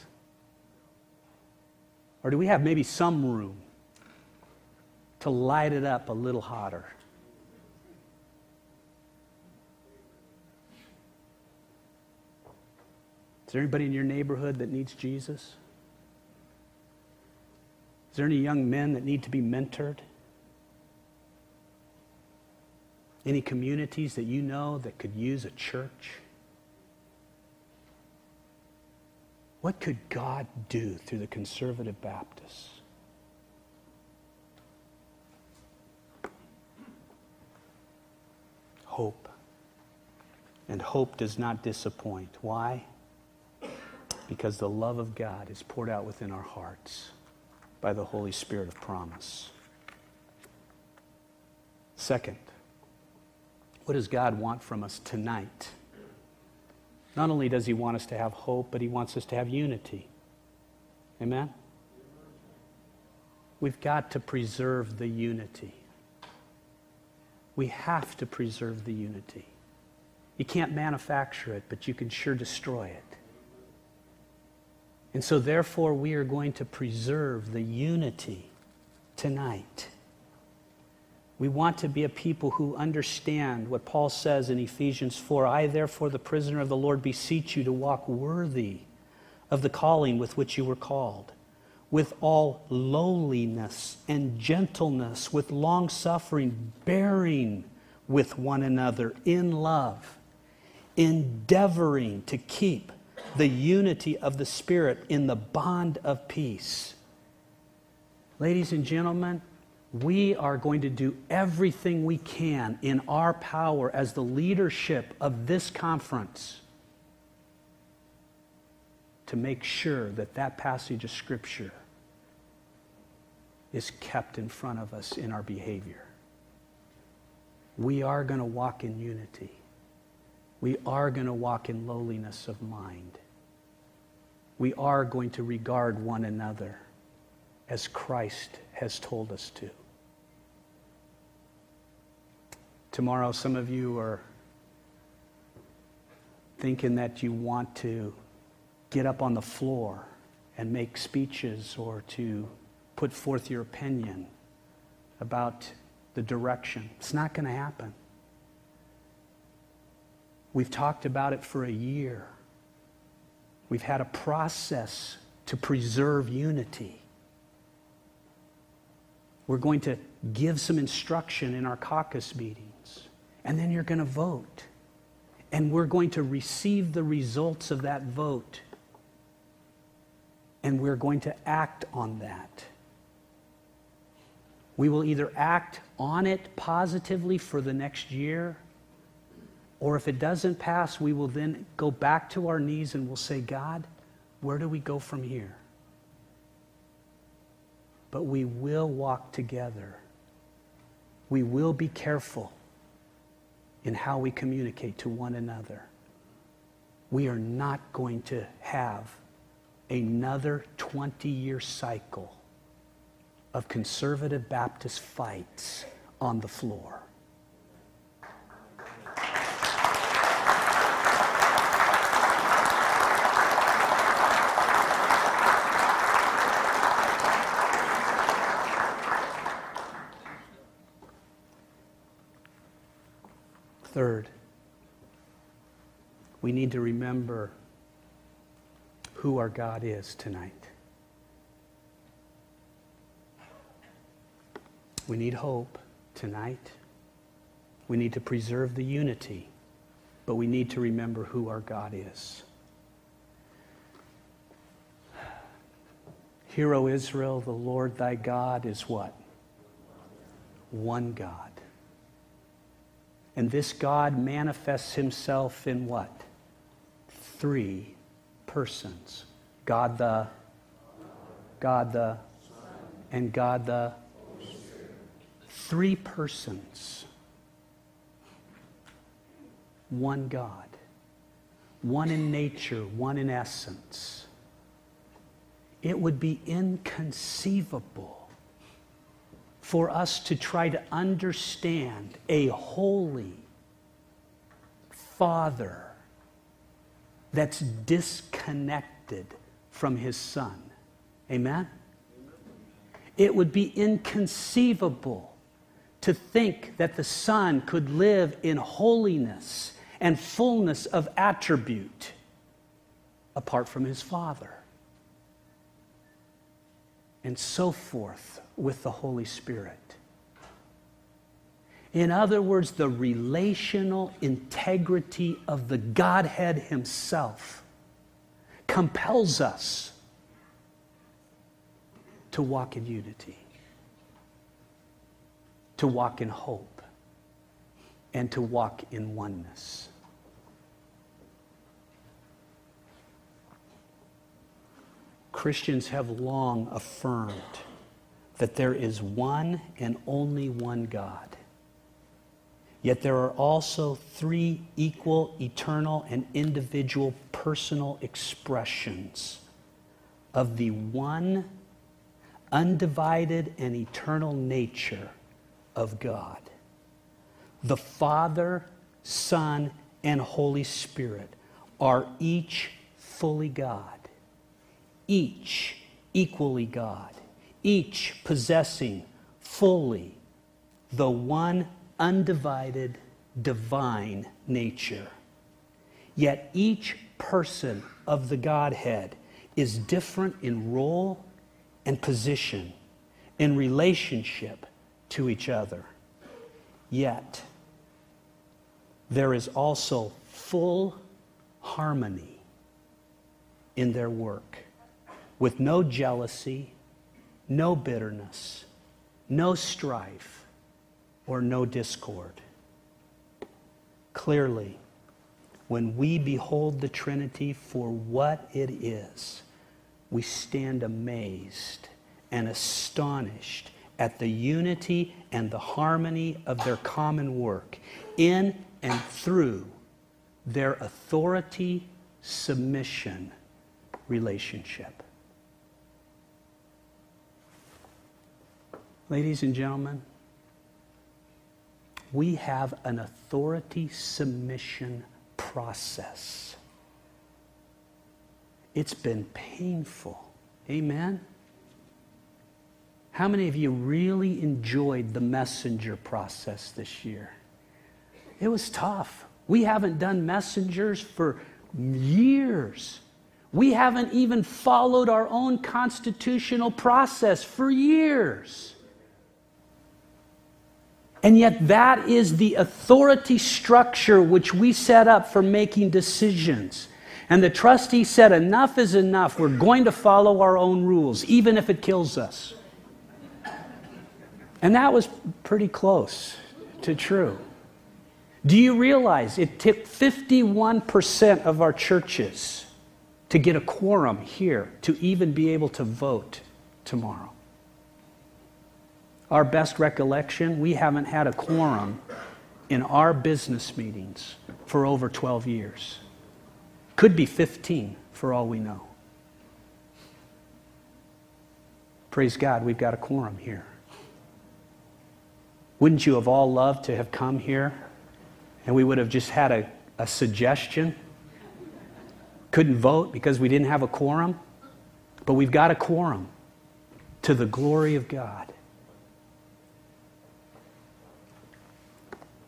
Or do we have maybe some room to light it up a little hotter? Is there anybody in your neighborhood that needs Jesus? Is there any young men that need to be mentored? Any communities that you know that could use a church? What could God do through the conservative Baptists? Hope. And hope does not disappoint. Why? Because the love of God is poured out within our hearts by the Holy Spirit of promise. Second, what does God want from us tonight? Not only does He want us to have hope, but He wants us to have unity. Amen? We've got to preserve the unity. We have to preserve the unity. You can't manufacture it, but you can sure destroy it. And so, therefore, we are going to preserve the unity tonight. We want to be a people who understand what Paul says in Ephesians 4 I, therefore, the prisoner of the Lord, beseech you to walk worthy of the calling with which you were called, with all lowliness and gentleness, with long suffering, bearing with one another in love, endeavoring to keep the unity of the Spirit in the bond of peace. Ladies and gentlemen, we are going to do everything we can in our power as the leadership of this conference to make sure that that passage of Scripture is kept in front of us in our behavior. We are going to walk in unity. We are going to walk in lowliness of mind. We are going to regard one another as Christ has told us to. Tomorrow, some of you are thinking that you want to get up on the floor and make speeches or to put forth your opinion about the direction. It's not going to happen. We've talked about it for a year. We've had a process to preserve unity. We're going to give some instruction in our caucus meetings, and then you're going to vote. And we're going to receive the results of that vote, and we're going to act on that. We will either act on it positively for the next year, or if it doesn't pass, we will then go back to our knees and we'll say, God, where do we go from here? but we will walk together. We will be careful in how we communicate to one another. We are not going to have another 20 year cycle of conservative Baptist fights on the floor. Third, we need to remember who our God is tonight. We need hope tonight. We need to preserve the unity, but we need to remember who our God is. Hear, O Israel, the Lord thy God is what? One God. And this God manifests himself in what? Three persons God the, God the, and God the. Three persons. One God. One in nature, one in essence. It would be inconceivable for us to try to understand a holy Father that's disconnected from his Son. Amen? It would be inconceivable to think that the Son could live in holiness and fullness of attribute apart from his Father. And so forth with the Holy Spirit. In other words, the relational integrity of the Godhead Himself compels us to walk in unity, to walk in hope, and to walk in oneness. Christians have long affirmed that there is one and only one God. Yet there are also three equal, eternal, and individual personal expressions of the one undivided and eternal nature of God. The Father, Son, and Holy Spirit are each fully God, each equally God, each possessing fully the one undivided divine nature. Yet each person of the Godhead is different in role and position, in relationship to each other. Yet there is also full harmony in their work with no jealousy, no bitterness, no strife, or no discord. Clearly, when we behold the Trinity for what it is, we stand amazed and astonished at the unity and the harmony of their common work in and through their authority submission relationship. Ladies and gentlemen, we have an authority submission process. It's been painful. Amen? How many of you really enjoyed the messenger process this year? It was tough. We haven't done messengers for years. We haven't even followed our own constitutional process for years. And yet, that is the authority structure which we set up for making decisions. And the trustee said, Enough is enough. We're going to follow our own rules, even if it kills us. And that was pretty close to true. Do you realize it took 51% of our churches to get a quorum here to even be able to vote tomorrow? Our best recollection, we haven't had a quorum in our business meetings for over 12 years. Could be 15 for all we know. Praise God, we've got a quorum here. Wouldn't you have all loved to have come here and we would have just had a, a suggestion? Couldn't vote because we didn't have a quorum? But we've got a quorum to the glory of God.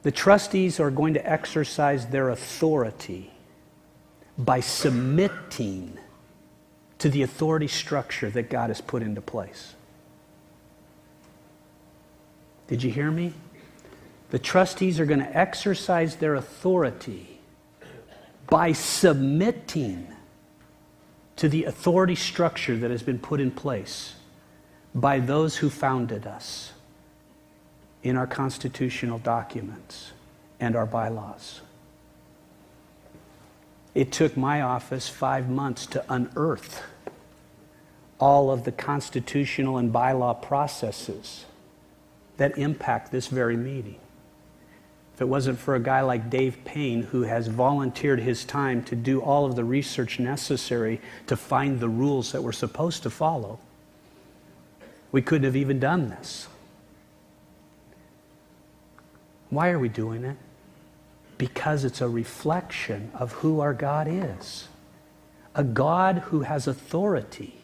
The trustees are going to exercise their authority by submitting to the authority structure that God has put into place. Did you hear me? The trustees are going to exercise their authority by submitting to the authority structure that has been put in place by those who founded us in our constitutional documents and our bylaws. It took my office five months to unearth all of the constitutional and bylaw processes that impact this very meeting. If it wasn't for a guy like Dave Payne, who has volunteered his time to do all of the research necessary to find the rules that we're supposed to follow, we couldn't have even done this. Why are we doing it? Because it's a reflection of who our God is. A God who has authority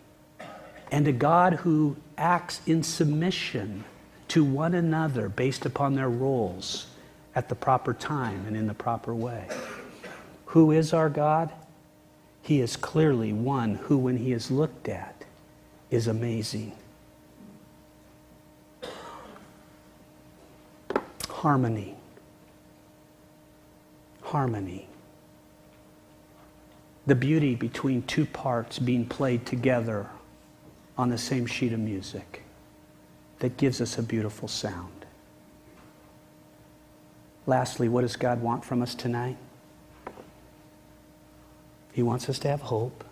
and a God who acts in submission to one another based upon their roles at the proper time and in the proper way. Who is our God? He is clearly one who, when he is looked at, is amazing. Harmony. Harmony. The beauty between two parts being played together on the same sheet of music that gives us a beautiful sound. Lastly, what does God want from us tonight? He wants us to have hope.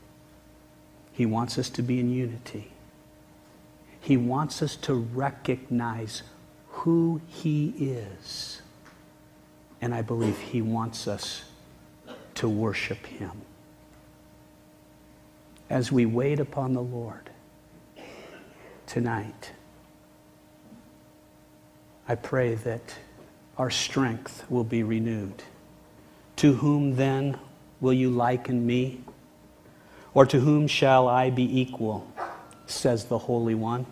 He wants us to be in unity. He wants us to recognize who He is And I believe He wants us to worship Him. As we wait upon the Lord tonight, I pray that our strength will be renewed. To whom then will you liken me? Or to whom shall I be equal? says the Holy One.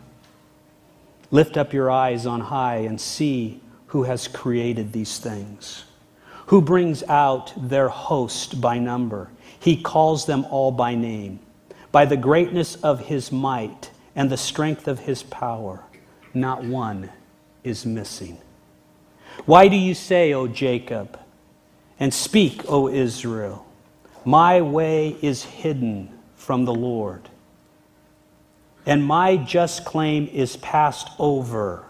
Lift up your eyes on high and see who has created these things, who brings out their host by number. He calls them all by name. By the greatness of his might and the strength of his power, not one is missing. Why do you say, O Jacob, and speak, O Israel, my way is hidden from the Lord, and my just claim is passed over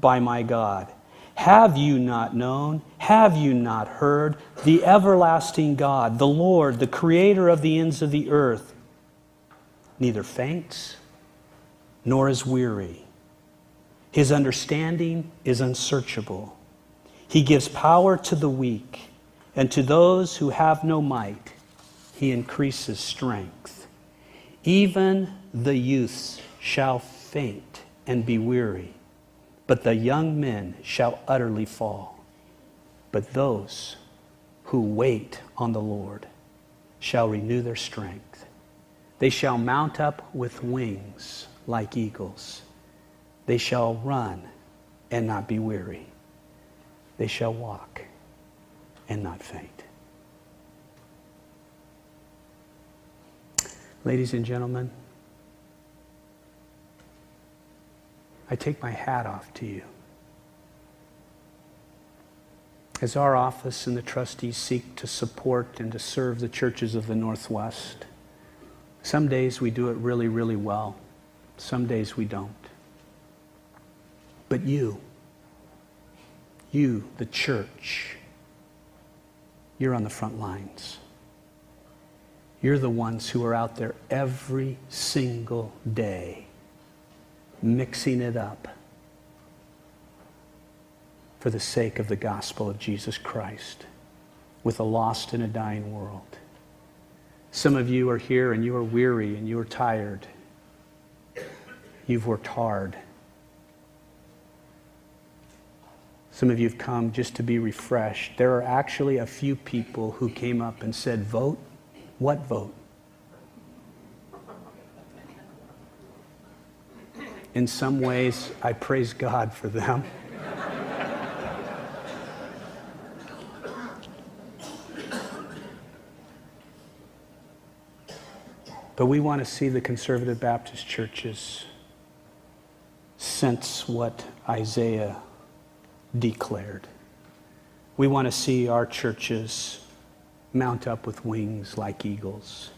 by my God? Have you not known? Have you not heard? The everlasting God, the Lord, the creator of the ends of the earth, neither faints nor is weary. His understanding is unsearchable. He gives power to the weak, and to those who have no might, he increases strength. Even the youths shall faint and be weary, but the young men shall utterly fall. But those who wait on the Lord shall renew their strength. They shall mount up with wings like eagles. They shall run and not be weary they shall walk and not faint. Ladies and gentlemen, I take my hat off to you. As our office and the trustees seek to support and to serve the churches of the Northwest, some days we do it really, really well. Some days we don't. But you, you, the church, you're on the front lines. You're the ones who are out there every single day, mixing it up for the sake of the gospel of Jesus Christ with a lost and a dying world. Some of you are here and you are weary and you are tired. You've worked hard. Some of you have come just to be refreshed. There are actually a few people who came up and said, Vote? What vote? In some ways, I praise God for them. But we want to see the conservative Baptist churches sense what Isaiah declared. We want to see our churches mount up with wings like eagles,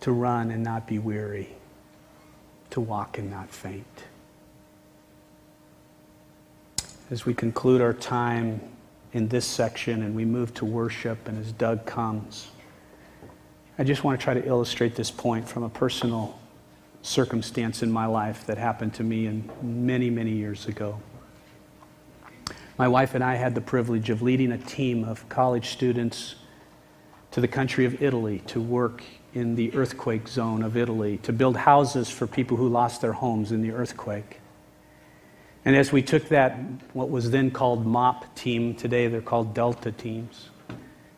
to run and not be weary, to walk and not faint. As we conclude our time in this section and we move to worship, and as Doug comes, I just want to try to illustrate this point from a personal circumstance in my life that happened to me in many, many years ago. My wife and I had the privilege of leading a team of college students to the country of Italy to work in the earthquake zone of Italy, to build houses for people who lost their homes in the earthquake. And as we took that, what was then called MOP team, today they're called Delta teams.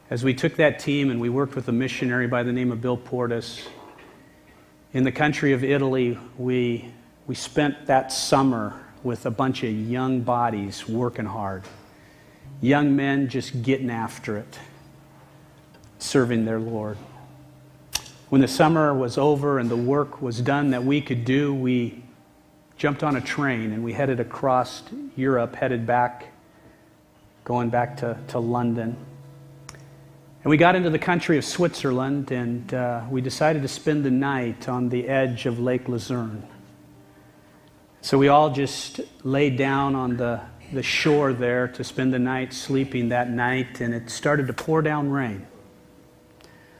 As we took that team and we worked with a missionary by the name of Bill Portis, in the country of Italy, we, we spent that summer with a bunch of young bodies working hard. Young men just getting after it, serving their Lord. When the summer was over and the work was done that we could do, we jumped on a train and we headed across Europe, headed back, going back to, to London. And we got into the country of Switzerland and uh, we decided to spend the night on the edge of Lake Lucerne. So we all just laid down on the, the shore there to spend the night sleeping that night, and it started to pour down rain.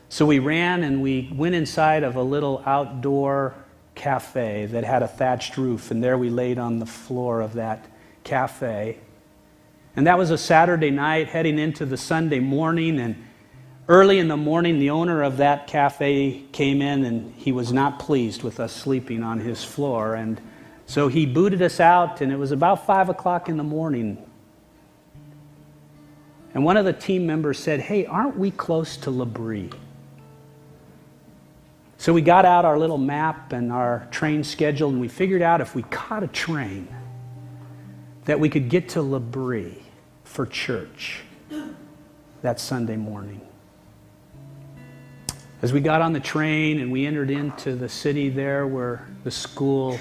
So we ran and we went inside of a little outdoor cafe that had a thatched roof, and there we laid on the floor of that cafe. And that was a Saturday night heading into the Sunday morning. And early in the morning, the owner of that cafe came in and he was not pleased with us sleeping on his floor. And so he booted us out, and it was about 5 o'clock in the morning. And one of the team members said, Hey, aren't we close to L'Abri? So we got out our little map and our train schedule, and we figured out if we caught a train, that we could get to L'Abri for church that Sunday morning. As we got on the train and we entered into the city there where the school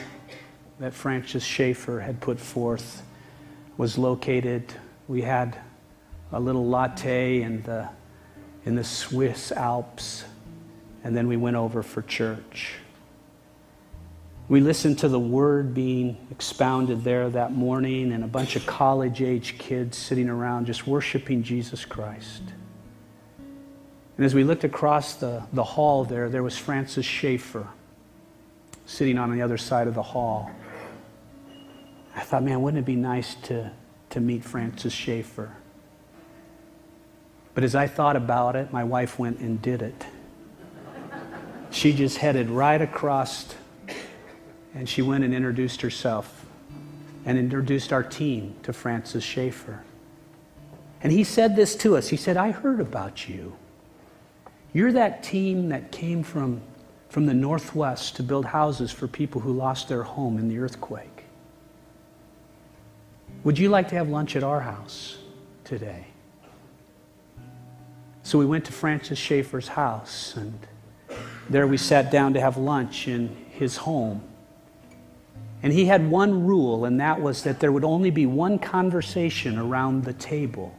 that Francis Schaeffer had put forth was located, we had a little latte in the, in the Swiss Alps, and then we went over for church. We listened to the word being expounded there that morning, and a bunch of college age kids sitting around just worshiping Jesus Christ. And as we looked across the, the hall there, there was Francis Schaeffer sitting on the other side of the hall. I thought, man, wouldn't it be nice to, to meet Francis Schaeffer? But as I thought about it, my wife went and did it. She just headed right across and she went and introduced herself and introduced our team to Francis Schaeffer. And he said this to us. He said, I heard about you. You're that team that came from, from the Northwest to build houses for people who lost their home in the earthquake. Would you like to have lunch at our house today? So we went to Francis Schaeffer's house, and there we sat down to have lunch in his home. And he had one rule, and that was that there would only be one conversation around the table,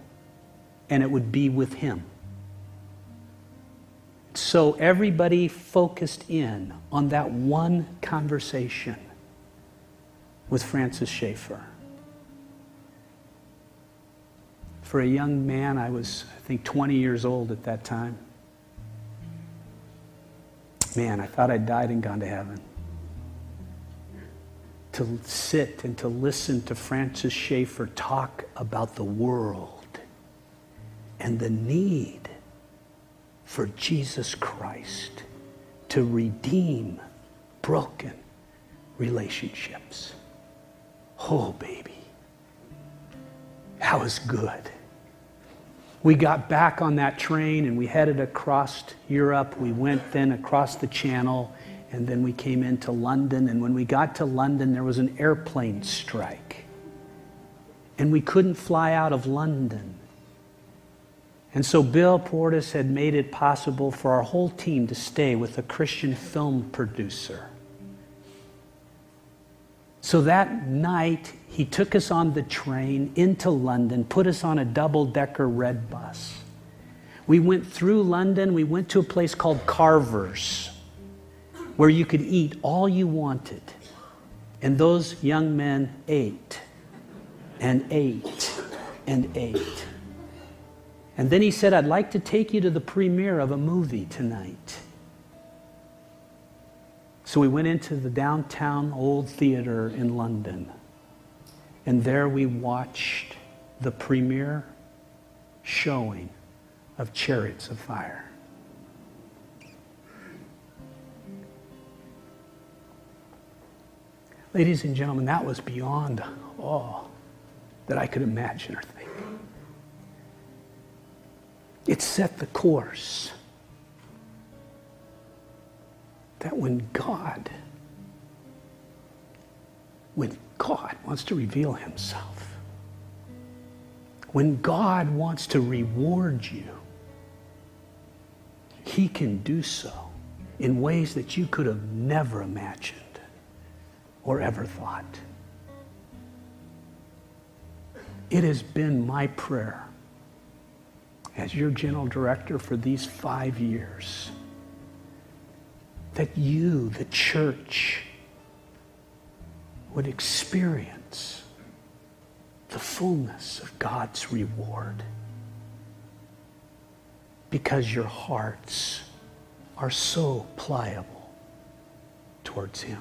and it would be with him. So everybody focused in on that one conversation with Francis Schaeffer. For a young man, I was, I think, 20 years old at that time. Man, I thought I'd died and gone to heaven. To sit and to listen to Francis Schaeffer talk about the world and the need for Jesus Christ to redeem broken relationships. Oh, baby. That was good. We got back on that train and we headed across Europe. We went then across the channel and then we came into London. And when we got to London, there was an airplane strike. And we couldn't fly out of London. And so Bill Portis had made it possible for our whole team to stay with a Christian film producer. So that night, he took us on the train into London, put us on a double decker red bus. We went through London, we went to a place called Carver's, where you could eat all you wanted. And those young men ate and ate and ate. And then he said, I'd like to take you to the premiere of a movie tonight. So we went into the downtown old theater in London. And there we watched the premiere showing of Chariots of Fire. Ladies and gentlemen, that was beyond all that I could imagine or think. It set the course that when God, when God wants to reveal himself, when God wants to reward you, he can do so in ways that you could have never imagined or ever thought. It has been my prayer as your general director for these five years that you, the church, would experience the fullness of God's reward because your hearts are so pliable towards Him.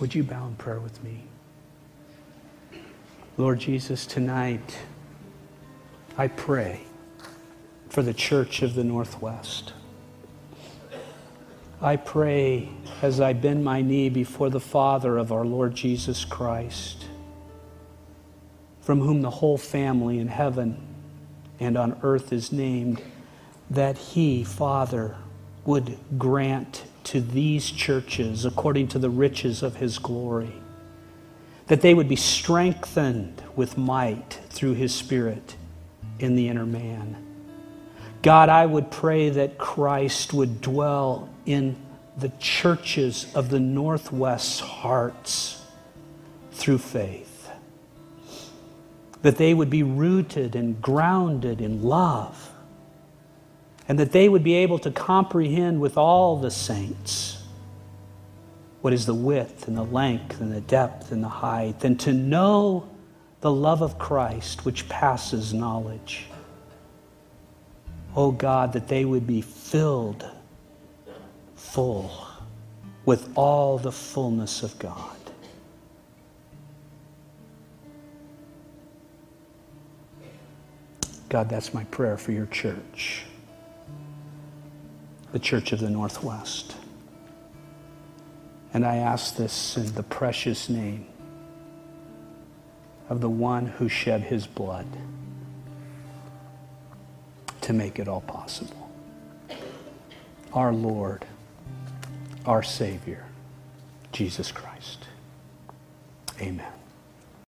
Would you bow in prayer with me? Lord Jesus, tonight I pray for the church of the Northwest. I pray as I bend my knee before the Father of our Lord Jesus Christ, from whom the whole family in heaven and on earth is named, that He, Father, would grant to these churches according to the riches of His glory, that they would be strengthened with might through His Spirit in the inner man. God, I would pray that Christ would dwell in the churches of the Northwest's hearts through faith. That they would be rooted and grounded in love. And that they would be able to comprehend with all the saints what is the width and the length and the depth and the height, and to know the love of Christ which passes knowledge. Oh God, that they would be filled full with all the fullness of God. God, that's my prayer for your church, the Church of the Northwest. And I ask this in the precious name of the one who shed his blood to make it all possible. Our Lord our Savior, Jesus Christ. Amen.